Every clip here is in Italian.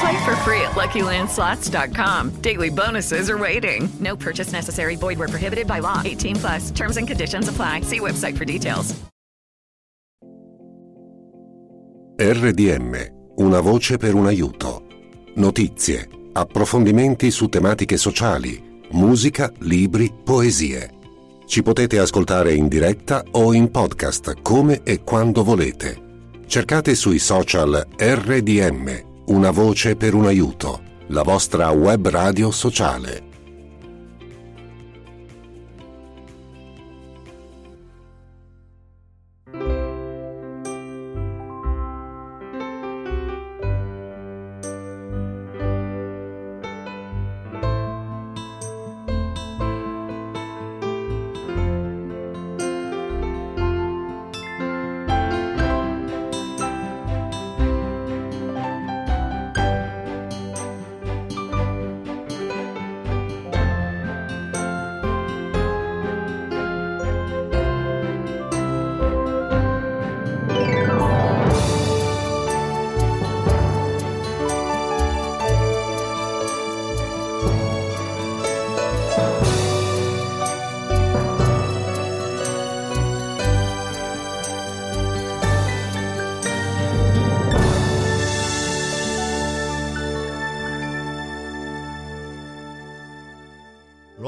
Play for free at LuckyLandSlots.com. Daily bonuses are waiting. No purchase necessary. Void where prohibited by law. 18 plus. Terms and conditions apply. See website for details. RDM, una voce per un aiuto. Notizie, approfondimenti su tematiche sociali, musica, libri, poesie. Ci potete ascoltare in diretta o in podcast come e quando volete. Cercate sui social RDM, una voce per un aiuto, la vostra web radio sociale.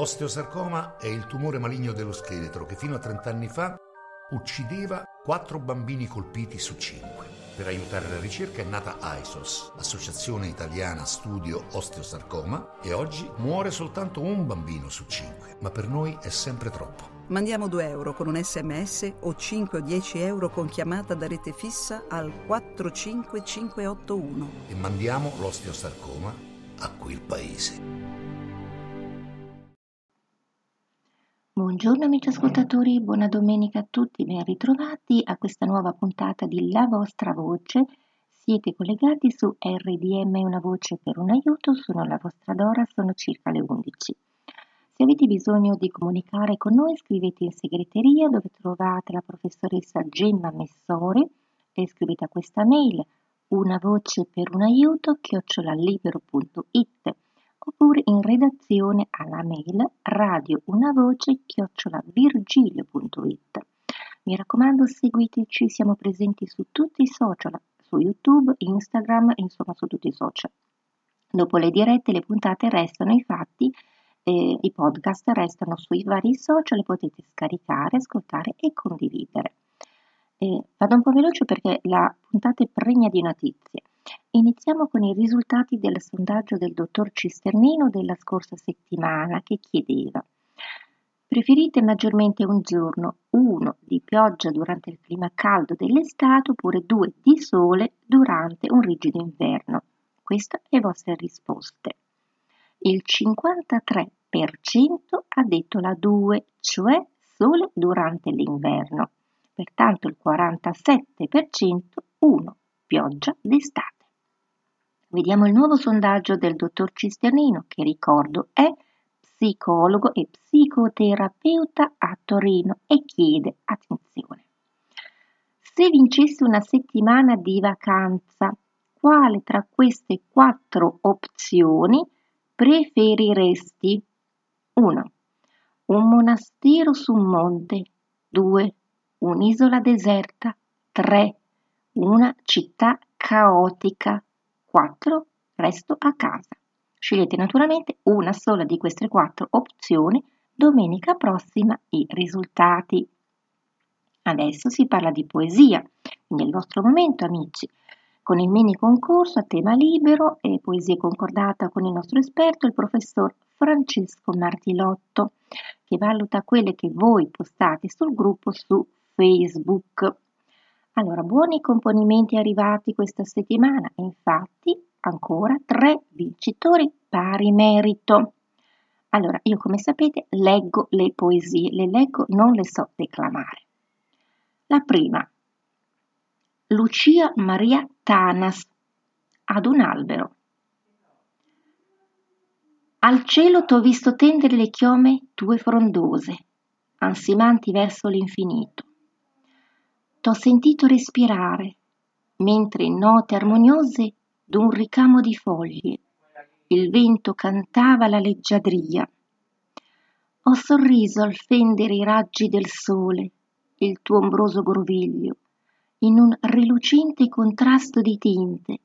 L'osteosarcoma è il tumore maligno dello scheletro che fino a 30 anni fa uccideva 4 bambini colpiti su 5. Per aiutare la ricerca è nata AISOS, Associazione Italiana Studio Osteosarcoma, e oggi muore soltanto un bambino su 5, ma per noi è sempre troppo. Mandiamo 2 euro con un sms o 5 o 10 euro con chiamata da rete fissa al 45581. E mandiamo l'osteosarcoma a quel paese. Buongiorno amici ascoltatori, buona domenica a tutti, ben ritrovati a questa nuova puntata di La vostra voce. Siete collegati su RDM Una voce per un aiuto, sono la vostra Dora, sono circa le 11. Se avete bisogno di comunicare con noi scrivete in segreteria dove trovate la professoressa Gemma Messore e scrivete a questa mail una voce per un aiuto chiocciolalibero.it oppure in redazione alla mail radiounavoce-virgilio.it. Mi raccomando seguiteci, siamo presenti su tutti i social, su YouTube, Instagram, insomma su tutti i social. Dopo le dirette le puntate restano infatti, eh, i podcast restano sui vari social, potete scaricare, ascoltare e condividere. Eh, vado un po' veloce perché la puntata è pregna di notizie. Iniziamo con i risultati del sondaggio del dottor Cisternino della scorsa settimana che chiedeva Preferite maggiormente un giorno, uno di pioggia durante il clima caldo dell'estate oppure due di sole durante un rigido inverno? Queste le vostre risposte. Il 53% ha detto la 2, cioè sole durante l'inverno. Pertanto il 47% 1, pioggia d'estate. Vediamo il nuovo sondaggio del dottor Cisternino, che ricordo è psicologo e psicoterapeuta a Torino e chiede attenzione. Se vincessi una settimana di vacanza, quale tra queste quattro opzioni preferiresti? 1. Un monastero su un monte. 2. Un'isola deserta. 3. Una città caotica. 4. Resto a casa. Scegliete naturalmente una sola di queste quattro opzioni. Domenica prossima i risultati. Adesso si parla di poesia, quindi è il vostro momento amici, con il mini concorso a tema libero e poesia concordata con il nostro esperto, il professor Francesco Martilotto, che valuta quelle che voi postate sul gruppo su Facebook. Allora, buoni componimenti arrivati questa settimana, infatti ancora tre vincitori pari merito. Allora, io come sapete leggo le poesie, le leggo, non le so declamare. La prima, Lucia Maria Tanas, ad un albero. Al cielo t'ho visto tendere le chiome tue frondose, ansimanti verso l'infinito. T'ho sentito respirare, mentre in note armoniose d'un ricamo di foglie il vento cantava la leggiadria. Ho sorriso al fendere i raggi del sole, il tuo ombroso groviglio, in un rilucente contrasto di tinte,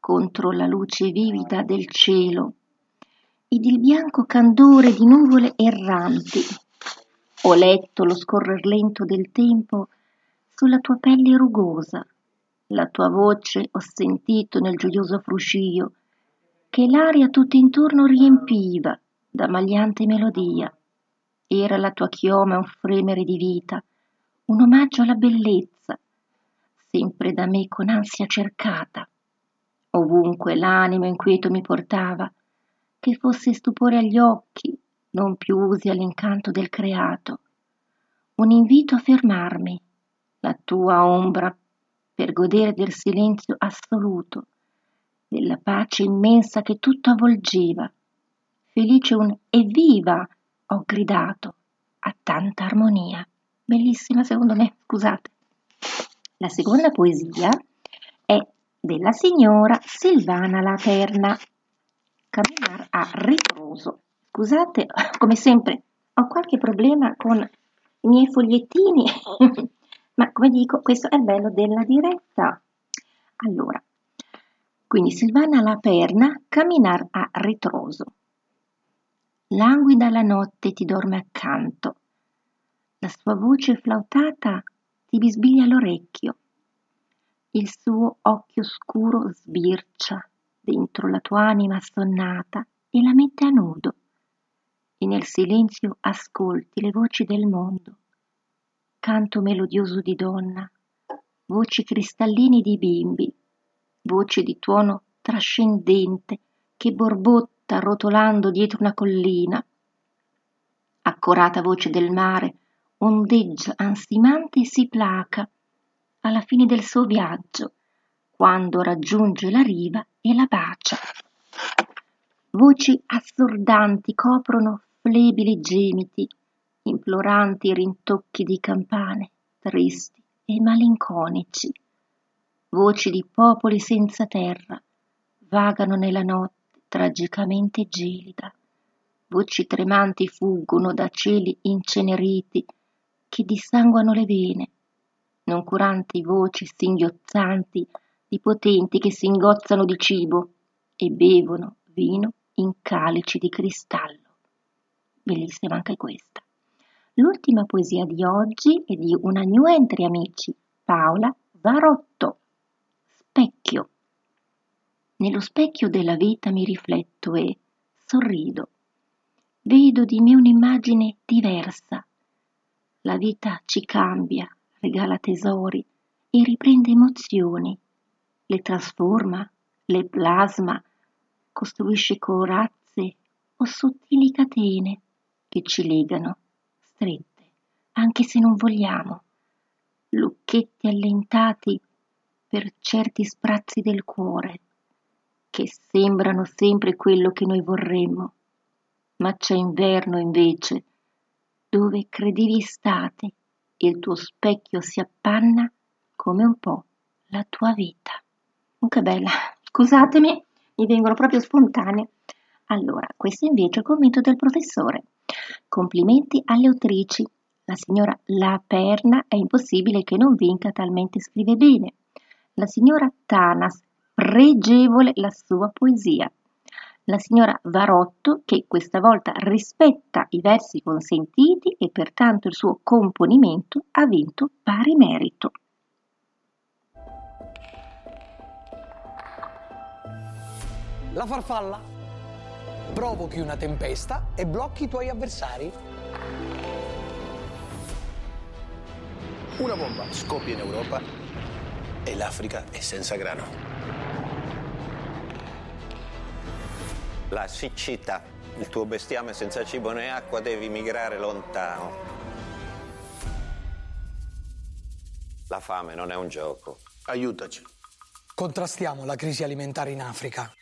contro la luce vivida del cielo ed il bianco candore di nuvole erranti. Ho letto lo scorrer lento del tempo sulla tua pelle rugosa, la tua voce ho sentito nel gioioso fruscio che l'aria tutto intorno riempiva da magliante melodia. Era la tua chioma un fremere di vita, un omaggio alla bellezza, sempre da me con ansia cercata. Ovunque l'animo inquieto mi portava, che fosse stupore agli occhi, non più usi all'incanto del creato. Un invito a fermarmi, la tua ombra, per godere del silenzio assoluto, della pace immensa che tutto avvolgeva. Felice un evviva ho gridato a tanta armonia. Bellissima secondo me, scusate. La seconda poesia è della signora Silvana Laterna camminar a ritroso. Scusate, come sempre, ho qualche problema con i miei fogliettini, ma come dico, questo è il bello della diretta. Allora, quindi Silvana la perna, camminar a ritroso. Languida la notte ti dorme accanto, la sua voce flautata ti bisbiglia l'orecchio, il suo occhio scuro sbircia dentro la tua anima assonnata e la mette a nudo e nel silenzio ascolti le voci del mondo canto melodioso di donna voci cristallini di bimbi voce di tuono trascendente che borbotta rotolando dietro una collina accorata voce del mare ondeggia ansimante e si placa alla fine del suo viaggio quando raggiunge la riva e la bacia. Voci assordanti coprono flebili gemiti, imploranti rintocchi di campane, tristi e malinconici. Voci di popoli senza terra vagano nella notte tragicamente gelida. Voci tremanti fuggono da cieli inceneriti che dissanguano le vene, noncuranti voci singhiozzanti di potenti che si ingozzano di cibo e bevono vino in calici di cristallo. Bellissima anche questa. L'ultima poesia di oggi è di una new entry, amici, Paola Varotto. Specchio. Nello specchio della vita mi rifletto e sorrido. Vedo di me un'immagine diversa. La vita ci cambia, regala tesori e riprende emozioni le trasforma, le plasma, costruisce corazze o sottili catene che ci legano, strette, anche se non vogliamo, lucchetti allentati per certi sprazzi del cuore, che sembrano sempre quello che noi vorremmo, ma c'è inverno invece, dove credevi estate e il tuo specchio si appanna come un po' la tua vita. Oh, che bella, scusatemi, mi vengono proprio spontanee. Allora, questo invece è il commento del professore. Complimenti alle autrici. La signora La Perna è impossibile che non vinca, talmente scrive bene. La signora Tanas, pregevole la sua poesia. la signora Varotto che questa volta rispetta i versi consentiti e pertanto il suo componimento ha vinto pari merito. La farfalla provochi una tempesta e blocchi i tuoi avversari. Una bomba scoppia in Europa e l'Africa è senza grano. La siccità. Il tuo bestiame senza cibo né acqua devi migrare lontano. La fame non è un gioco. Aiutaci. Contrastiamo la crisi alimentare in Africa.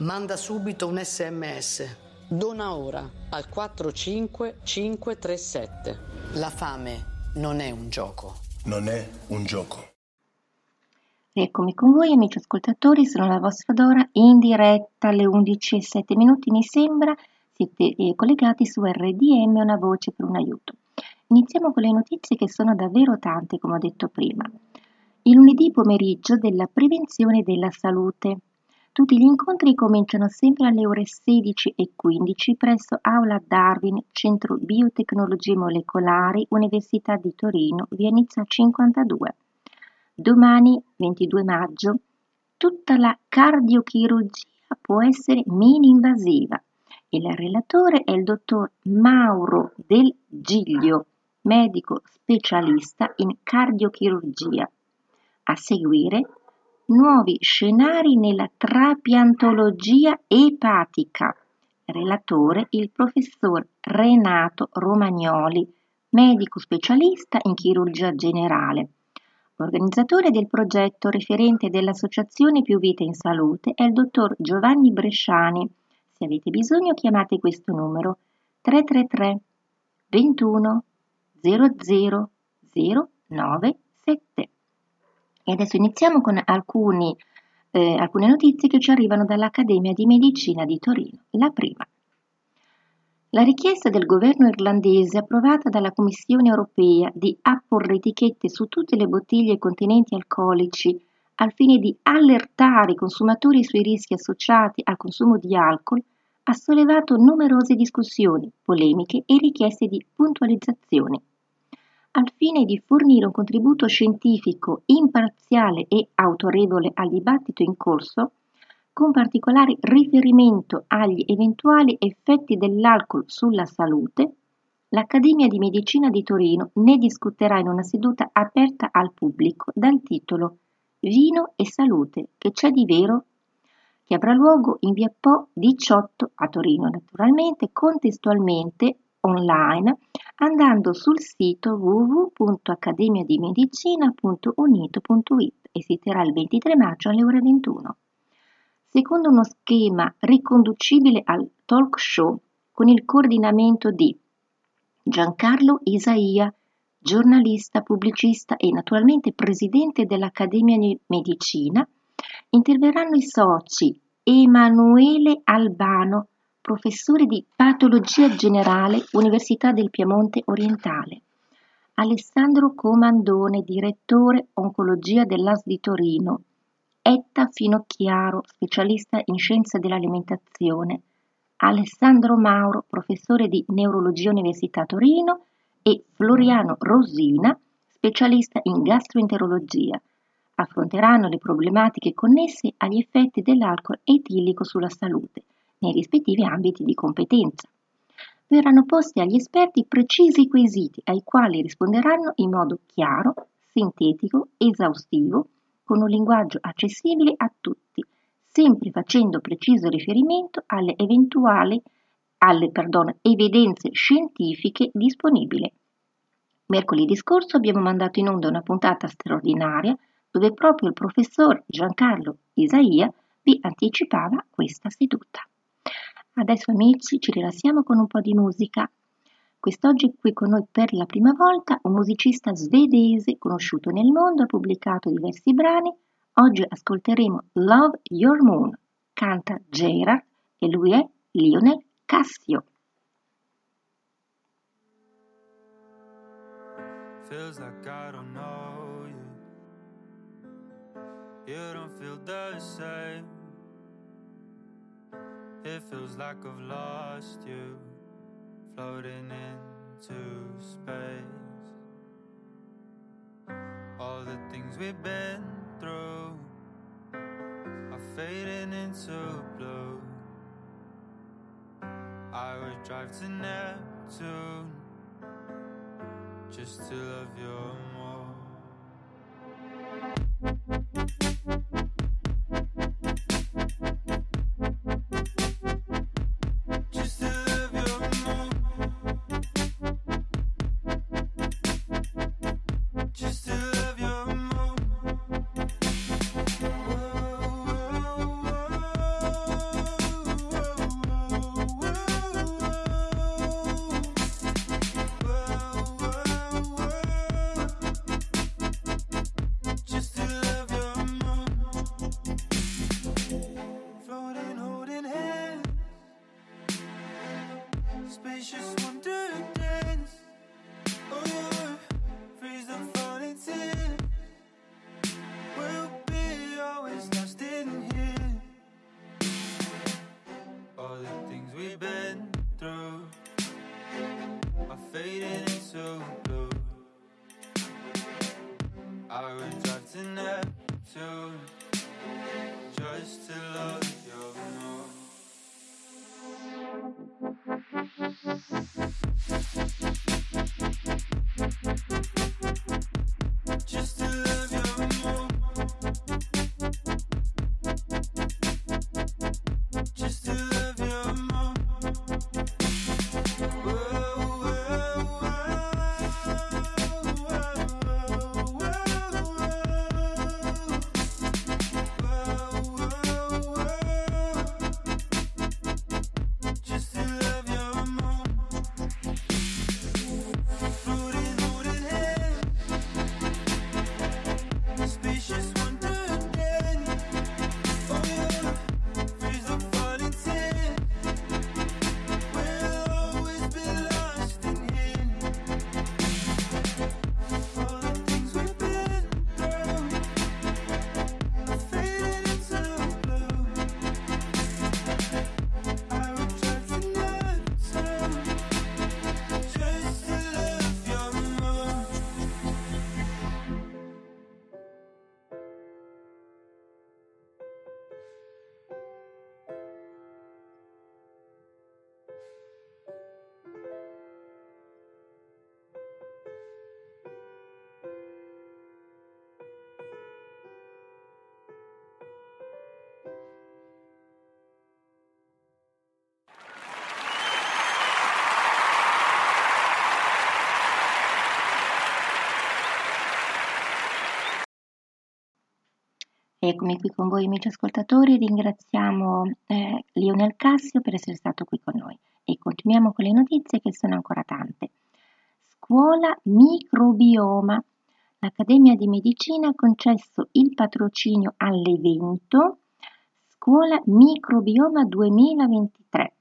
Manda subito un sms. Dona ora al 45537. La fame non è un gioco. Non è un gioco. Eccomi con voi amici ascoltatori, sono la vostra Dora in diretta alle 11 e 7 minuti mi sembra, siete eh, collegati su RDM, una voce per un aiuto. Iniziamo con le notizie che sono davvero tante come ho detto prima. Il lunedì pomeriggio della prevenzione della salute. Tutti gli incontri cominciano sempre alle ore 16 e 15 presso Aula Darwin, Centro Biotecnologie Molecolari, Università di Torino, via Nizza 52. Domani, 22 maggio, tutta la cardiochirurgia può essere mini-invasiva. Il relatore è il dottor Mauro Del Giglio, medico specialista in cardiochirurgia. A seguire nuovi scenari nella trapiantologia epatica. Relatore il professor Renato Romagnoli, medico specialista in chirurgia generale. Organizzatore del progetto referente dell'Associazione Più Vita in Salute è il dottor Giovanni Bresciani. Se avete bisogno chiamate questo numero 333 21 00 097. E adesso iniziamo con alcuni, eh, alcune notizie che ci arrivano dall'Accademia di Medicina di Torino. La prima. La richiesta del governo irlandese approvata dalla Commissione europea di apporre etichette su tutte le bottiglie contenenti alcolici al fine di allertare i consumatori sui rischi associati al consumo di alcol ha sollevato numerose discussioni, polemiche e richieste di puntualizzazione al fine di fornire un contributo scientifico imparziale e autorevole al dibattito in corso, con particolare riferimento agli eventuali effetti dell'alcol sulla salute, l'Accademia di Medicina di Torino ne discuterà in una seduta aperta al pubblico dal titolo Vino e salute, che c'è di vero? che avrà luogo in via Po 18 a Torino, naturalmente, contestualmente online andando sul sito www.accademiadimedicina.unito.it e si terrà il 23 maggio alle ore 21. Secondo uno schema riconducibile al talk show con il coordinamento di Giancarlo Isaia, giornalista, pubblicista e naturalmente presidente dell'Accademia di Medicina, interverranno i soci Emanuele Albano, professore di patologia generale, Università del Piemonte Orientale. Alessandro Comandone, direttore oncologia dell'AS di Torino. Etta Finocchiaro, specialista in scienze dell'alimentazione. Alessandro Mauro, professore di neurologia Università Torino e Floriano Rosina, specialista in gastroenterologia. Affronteranno le problematiche connesse agli effetti dell'alcol etilico sulla salute nei rispettivi ambiti di competenza. Verranno posti agli esperti precisi quesiti ai quali risponderanno in modo chiaro, sintetico, esaustivo, con un linguaggio accessibile a tutti, sempre facendo preciso riferimento alle eventuali alle perdona, evidenze scientifiche disponibili. Mercoledì scorso abbiamo mandato in onda una puntata straordinaria dove proprio il professor Giancarlo Isaia vi anticipava questa seduta. Adesso amici ci rilassiamo con un po' di musica. Quest'oggi qui con noi per la prima volta un musicista svedese conosciuto nel mondo, ha pubblicato diversi brani. Oggi ascolteremo Love Your Moon, canta Gerard e lui è Lionel Cassio. Feels like I don't know you. You don't feel the same. It feels like I've lost you, floating into space. All the things we've been through are fading into blue. I would drive to Neptune just to love you more. Eccomi qui con voi amici ascoltatori, ringraziamo eh, Lionel Cassio per essere stato qui con noi e continuiamo con le notizie che sono ancora tante. Scuola microbioma. L'Accademia di Medicina ha concesso il patrocinio all'evento Scuola microbioma 2023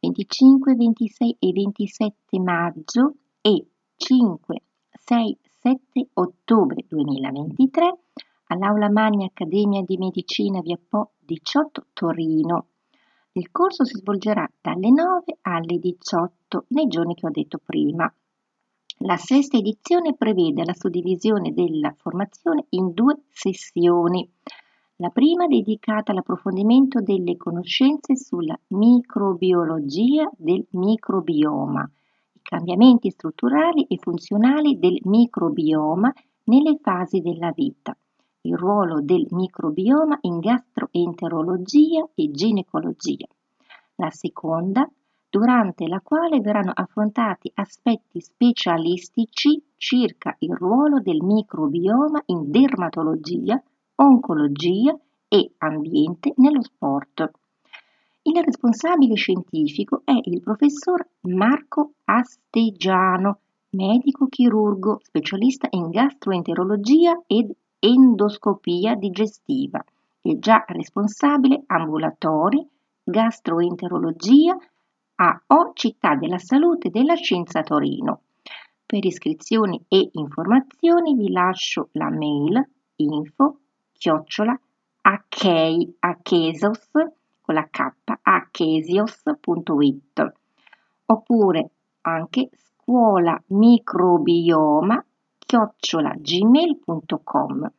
25, 26 e 27 maggio e 5, 6, 7 ottobre 2023 all'Aula Magna Accademia di Medicina via Po 18 Torino. Il corso si svolgerà dalle 9 alle 18 nei giorni che ho detto prima. La sesta edizione prevede la suddivisione della formazione in due sessioni. La prima dedicata all'approfondimento delle conoscenze sulla microbiologia del microbioma, i cambiamenti strutturali e funzionali del microbioma nelle fasi della vita il ruolo del microbioma in gastroenterologia e ginecologia. La seconda, durante la quale verranno affrontati aspetti specialistici circa il ruolo del microbioma in dermatologia, oncologia e ambiente nello sport. Il responsabile scientifico è il professor Marco Astegiano, medico chirurgo, specialista in gastroenterologia ed endoscopia digestiva e già responsabile ambulatori, gastroenterologia a O Città della Salute della Scienza Torino. Per iscrizioni e informazioni vi lascio la mail info chiocciola achesos con la K a chesios.it oppure anche scuola microbioma chiocciola gmail.com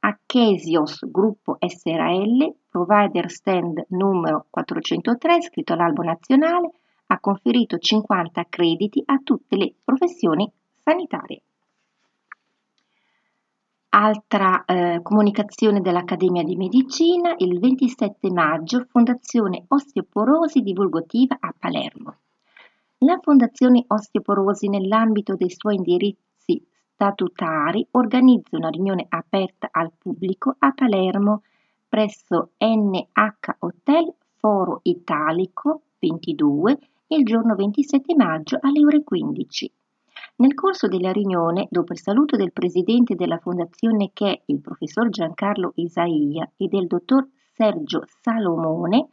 Achesios Gruppo SRL, provider stand numero 403, iscritto all'albo nazionale, ha conferito 50 crediti a tutte le professioni sanitarie. Altra eh, comunicazione dell'Accademia di Medicina, il 27 maggio, Fondazione Osteoporosi Divulgativa a Palermo. La Fondazione Osteoporosi, nell'ambito dei suoi indirizzi statutari, organizza una riunione aperta al pubblico a Palermo presso NH Hotel Foro Italico 22 il giorno 27 maggio alle ore 15. Nel corso della riunione, dopo il saluto del presidente della fondazione che è il professor Giancarlo Isaia e del dottor Sergio Salomone,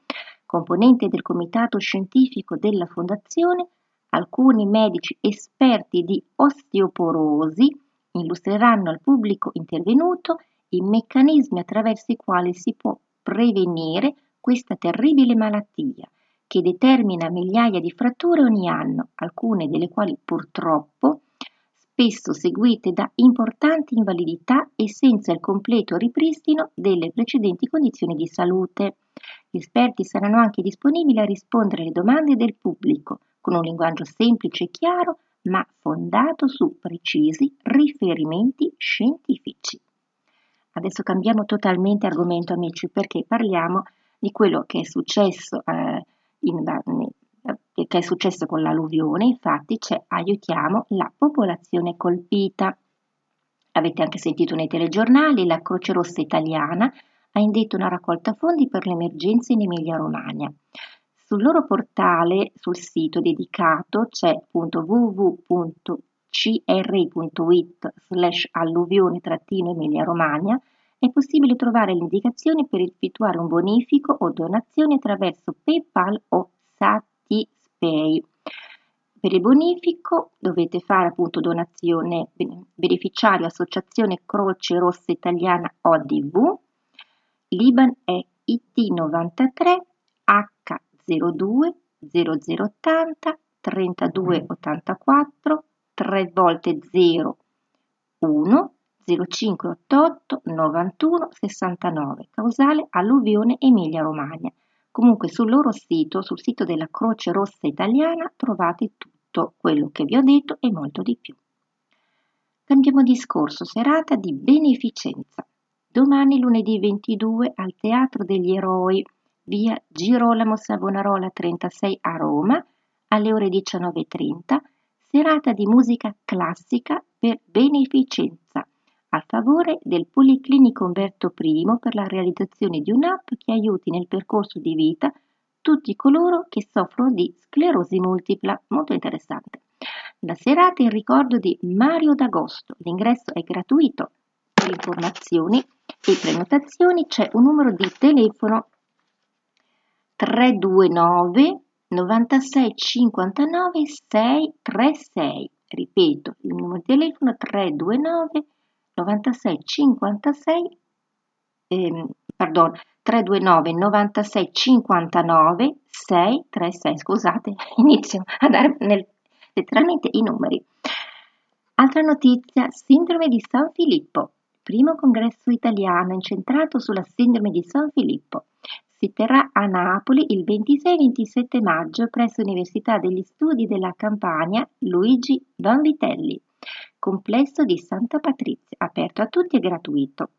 componente del comitato scientifico della fondazione, alcuni medici esperti di osteoporosi illustreranno al pubblico intervenuto i meccanismi attraverso i quali si può prevenire questa terribile malattia che determina migliaia di fratture ogni anno, alcune delle quali purtroppo spesso seguite da importanti invalidità e senza il completo ripristino delle precedenti condizioni di salute. Gli esperti saranno anche disponibili a rispondere alle domande del pubblico con un linguaggio semplice e chiaro, ma fondato su precisi riferimenti scientifici. Adesso cambiamo totalmente argomento, amici, perché parliamo di quello che è successo eh, in, che è successo con l'alluvione, infatti c'è aiutiamo la popolazione colpita. Avete anche sentito nei telegiornali, la Croce Rossa italiana ha indetto una raccolta fondi per le emergenze in Emilia-Romagna. Sul loro portale, sul sito dedicato, c'è www.cri.it slash alluvione-emilia-romagna è possibile trovare le indicazioni per effettuare un bonifico o donazioni attraverso PayPal o Satispay. Per il bonifico dovete fare appunto donazione beneficiario Associazione Croce Rossa Italiana ODV, l'IBAN è IT93 H02 0080 3284 3 volte 0 1 0588 91 69, causale alluvione Emilia Romagna. Comunque sul loro sito, sul sito della Croce Rossa Italiana, trovate tutto quello che vi ho detto e molto di più. Cambiamo discorso, serata di beneficenza. Domani lunedì 22 al Teatro degli Eroi, via Girolamo Savonarola 36 a Roma, alle ore 19.30, serata di musica classica per beneficenza a favore del Policlinico Umberto I per la realizzazione di un'app che aiuti nel percorso di vita tutti coloro che soffrono di sclerosi multipla, molto interessante. La serata in ricordo di Mario D'Agosto, l'ingresso è gratuito. Per informazioni e prenotazioni c'è un numero di telefono 329 96 59 636. Ripeto, il numero di telefono 329 96 56 ehm, pardon 329 96 59 636 scusate inizio a dare nel, letteralmente i numeri. Altra notizia sindrome di San Filippo. Primo congresso italiano incentrato sulla sindrome di San Filippo. Si terrà a Napoli il 26-27 maggio presso l'Università degli Studi della Campania Luigi Vanvitelli complesso di Santa Patrizia, aperto a tutti e gratuito.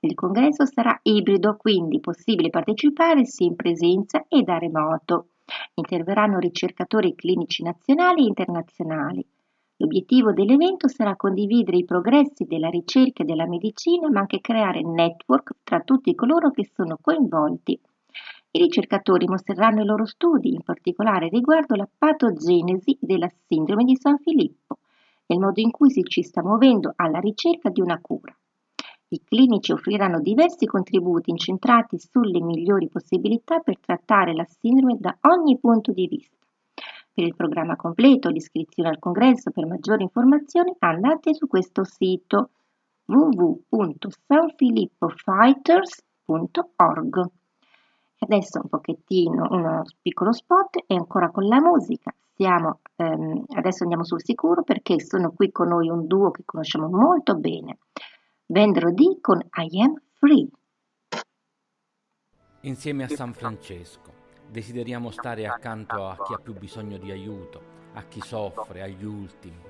Il congresso sarà ibrido, quindi possibile partecipare sia in presenza e da remoto. Interverranno ricercatori clinici nazionali e internazionali. L'obiettivo dell'evento sarà condividere i progressi della ricerca e della medicina, ma anche creare network tra tutti coloro che sono coinvolti. I ricercatori mostreranno i loro studi, in particolare riguardo la patogenesi della sindrome di San Filippo il modo in cui si ci sta muovendo alla ricerca di una cura. I clinici offriranno diversi contributi incentrati sulle migliori possibilità per trattare la sindrome da ogni punto di vista. Per il programma completo, l'iscrizione al congresso per maggiori informazioni andate su questo sito www.sanfilippofighters.org. Adesso un pochettino, uno piccolo spot e ancora con la musica. Siamo, ehm, adesso andiamo sul sicuro perché sono qui con noi un duo che conosciamo molto bene. Vendro con I Am Free. Insieme a San Francesco desideriamo stare accanto a chi ha più bisogno di aiuto, a chi soffre, agli ultimi,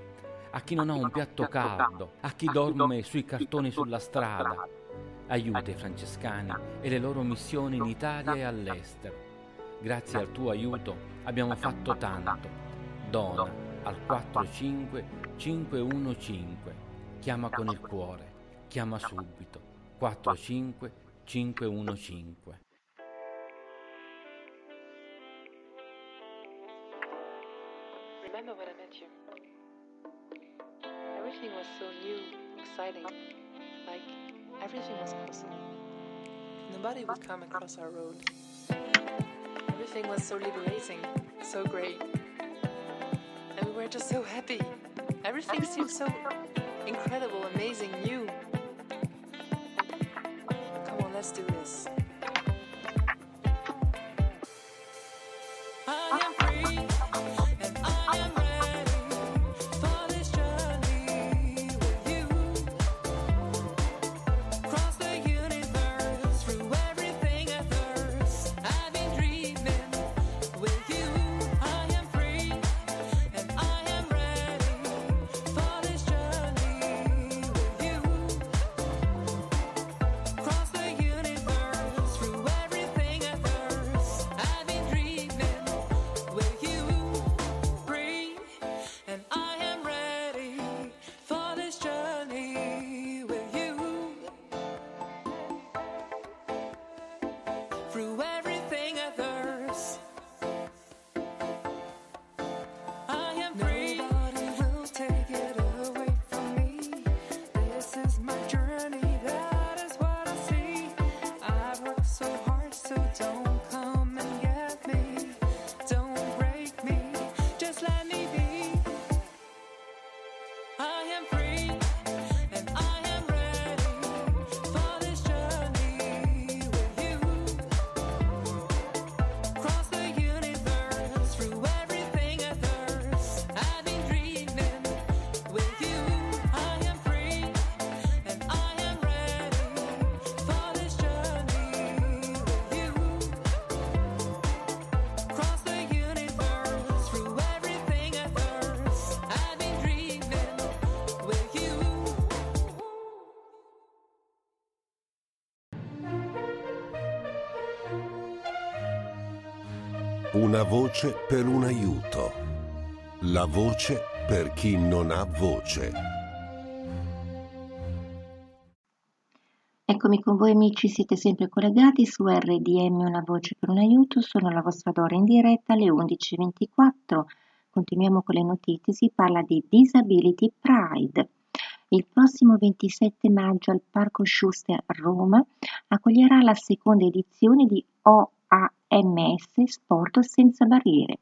a chi non ha un piatto caldo, a chi dorme sui cartoni sulla strada. Aiuta i francescani e le loro missioni in Italia e all'estero. Grazie al tuo aiuto abbiamo fatto tanto. Dona al 45515. Chiama con il cuore. Chiama subito. 45515. Nobody would come across our road. Everything was so liberating, so great. And we were just so happy. Everything seemed so incredible, amazing, new. Come on, let's do this. Una voce per un aiuto. La voce per chi non ha voce. Eccomi con voi amici, siete sempre collegati su RDM Una voce per un aiuto, sono la vostra Dora in diretta alle 11.24. Continuiamo con le notizie, si parla di Disability Pride. Il prossimo 27 maggio al Parco Schuster a Roma accoglierà la seconda edizione di OAMS Sport senza barriere,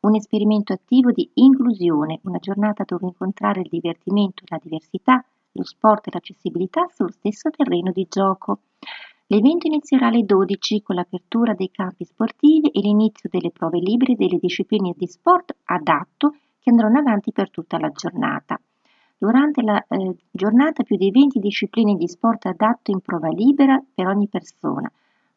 un esperimento attivo di inclusione, una giornata dove incontrare il divertimento la diversità, lo sport e l'accessibilità sullo stesso terreno di gioco. L'evento inizierà alle 12 con l'apertura dei campi sportivi e l'inizio delle prove libere delle discipline di sport adatto che andranno avanti per tutta la giornata. Durante la eh, giornata più di 20 discipline di sport adatto in prova libera per ogni persona.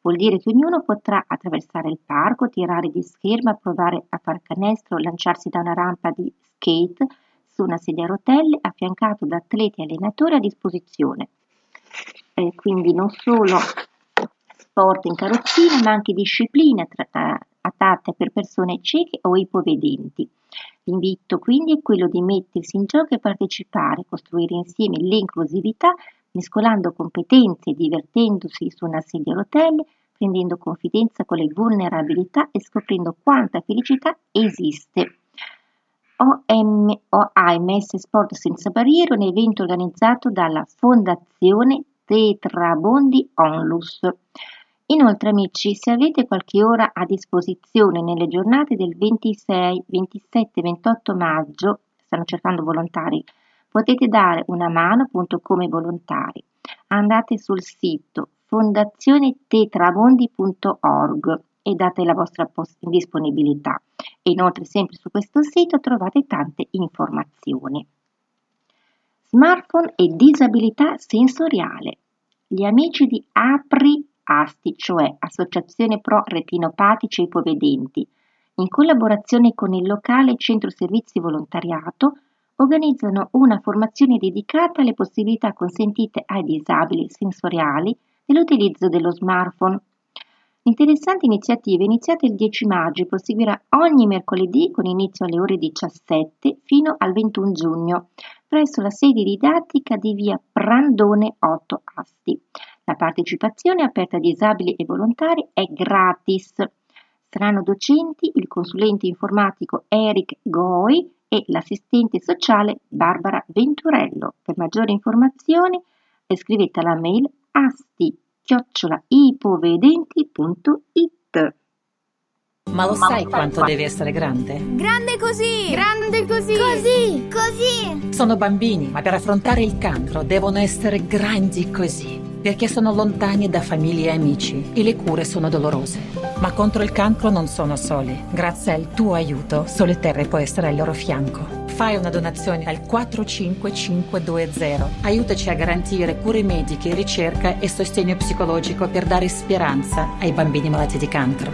Vuol dire che ognuno potrà attraversare il parco, tirare di scherma, provare a far canestro, lanciarsi da una rampa di skate su una sedia a rotelle affiancato da atleti e allenatori a disposizione. Eh, quindi non solo sport in carrozzina, ma anche discipline adatte per persone cieche o ipovedenti. L'invito quindi è quello di mettersi in gioco e partecipare, costruire insieme l'inclusività, mescolando competenze e divertendosi su una sedia a rotelle, prendendo confidenza con le vulnerabilità e scoprendo quanta felicità esiste. OM, OAMS Sport Senza Barriere un evento organizzato dalla Fondazione Tetrabondi Onlus. Inoltre amici, se avete qualche ora a disposizione nelle giornate del 26, 27 e 28 maggio, stanno cercando volontari, potete dare una mano appunto come volontari. Andate sul sito fondazionetetramondi.org e date la vostra disponibilità. Inoltre sempre su questo sito trovate tante informazioni. Smartphone e disabilità sensoriale. Gli amici di Apri Asti, cioè Associazione Pro Retinopatici Ipovedenti, in collaborazione con il locale Centro Servizi Volontariato, organizzano una formazione dedicata alle possibilità consentite ai disabili sensoriali nell'utilizzo dello smartphone. L'interessante iniziativa è iniziata il 10 maggio e proseguirà ogni mercoledì con inizio alle ore 17 fino al 21 giugno presso la sede didattica di via Brandone 8 Asti. La partecipazione aperta a disabili e volontari è gratis. Saranno docenti il consulente informatico Eric Goi e l'assistente sociale Barbara Venturello. Per maggiori informazioni scrivete alla mail asti-ipovedenti.it Ma lo sai quanto deve essere grande? Grande così! Grande così! Così! Così! Sono bambini, ma per affrontare il cancro devono essere grandi così perché sono lontani da famiglie e amici e le cure sono dolorose. Ma contro il cancro non sono soli. Grazie al tuo aiuto, Sole Terre può essere al loro fianco. Fai una donazione al 45520. Aiutaci a garantire cure mediche, ricerca e sostegno psicologico per dare speranza ai bambini malati di cancro.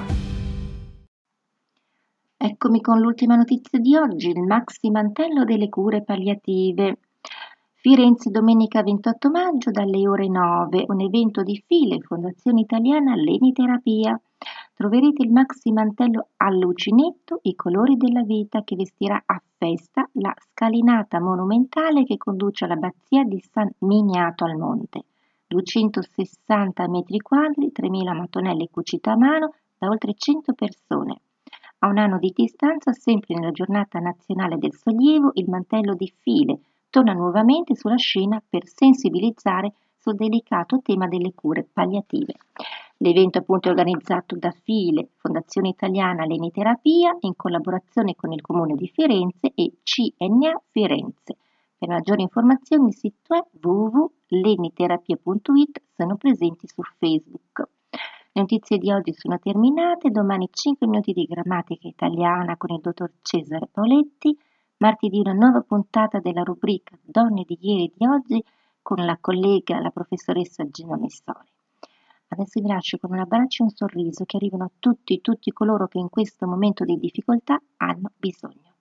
Eccomi con l'ultima notizia di oggi, il maxi mantello delle cure palliative. Firenze domenica 28 maggio dalle ore 9, un evento di file Fondazione Italiana Leniterapia. Troverete il maxi mantello all'ucinetto, i colori della vita che vestirà a festa la scalinata monumentale che conduce all'abbazia di San Miniato al Monte. 260 metri quadri, 3.000 mattonelle cucite a mano da oltre 100 persone. A un anno di distanza, sempre nella giornata nazionale del sollievo, il mantello di file torna nuovamente sulla scena per sensibilizzare sul delicato tema delle cure palliative. L'evento appunto è organizzato da FILE, Fondazione Italiana Leniterapia, in collaborazione con il Comune di Firenze e CNA Firenze. Per maggiori informazioni il sito è www.leniterapia.it, sono presenti su Facebook. Le notizie di oggi sono terminate, domani 5 minuti di grammatica italiana con il dottor Cesare Paoletti, martedì una nuova puntata della rubrica Donne di ieri e di oggi con la collega, la professoressa Gina Messori. Adesso vi lascio con un abbraccio e un sorriso che arrivano a tutti, tutti coloro che in questo momento di difficoltà hanno bisogno.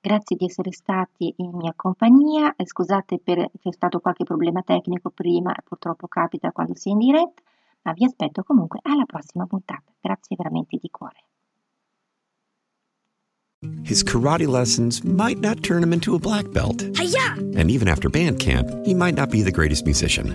Grazie di essere stati in mia compagnia, eh, scusate per c'è stato qualche problema tecnico prima, purtroppo capita quando si è in diretta, ma vi aspetto comunque alla prossima puntata. Grazie veramente di cuore. His karate lessons might not turn him into a black belt. Hi-ya! And even after band camp, he might not be the greatest musician.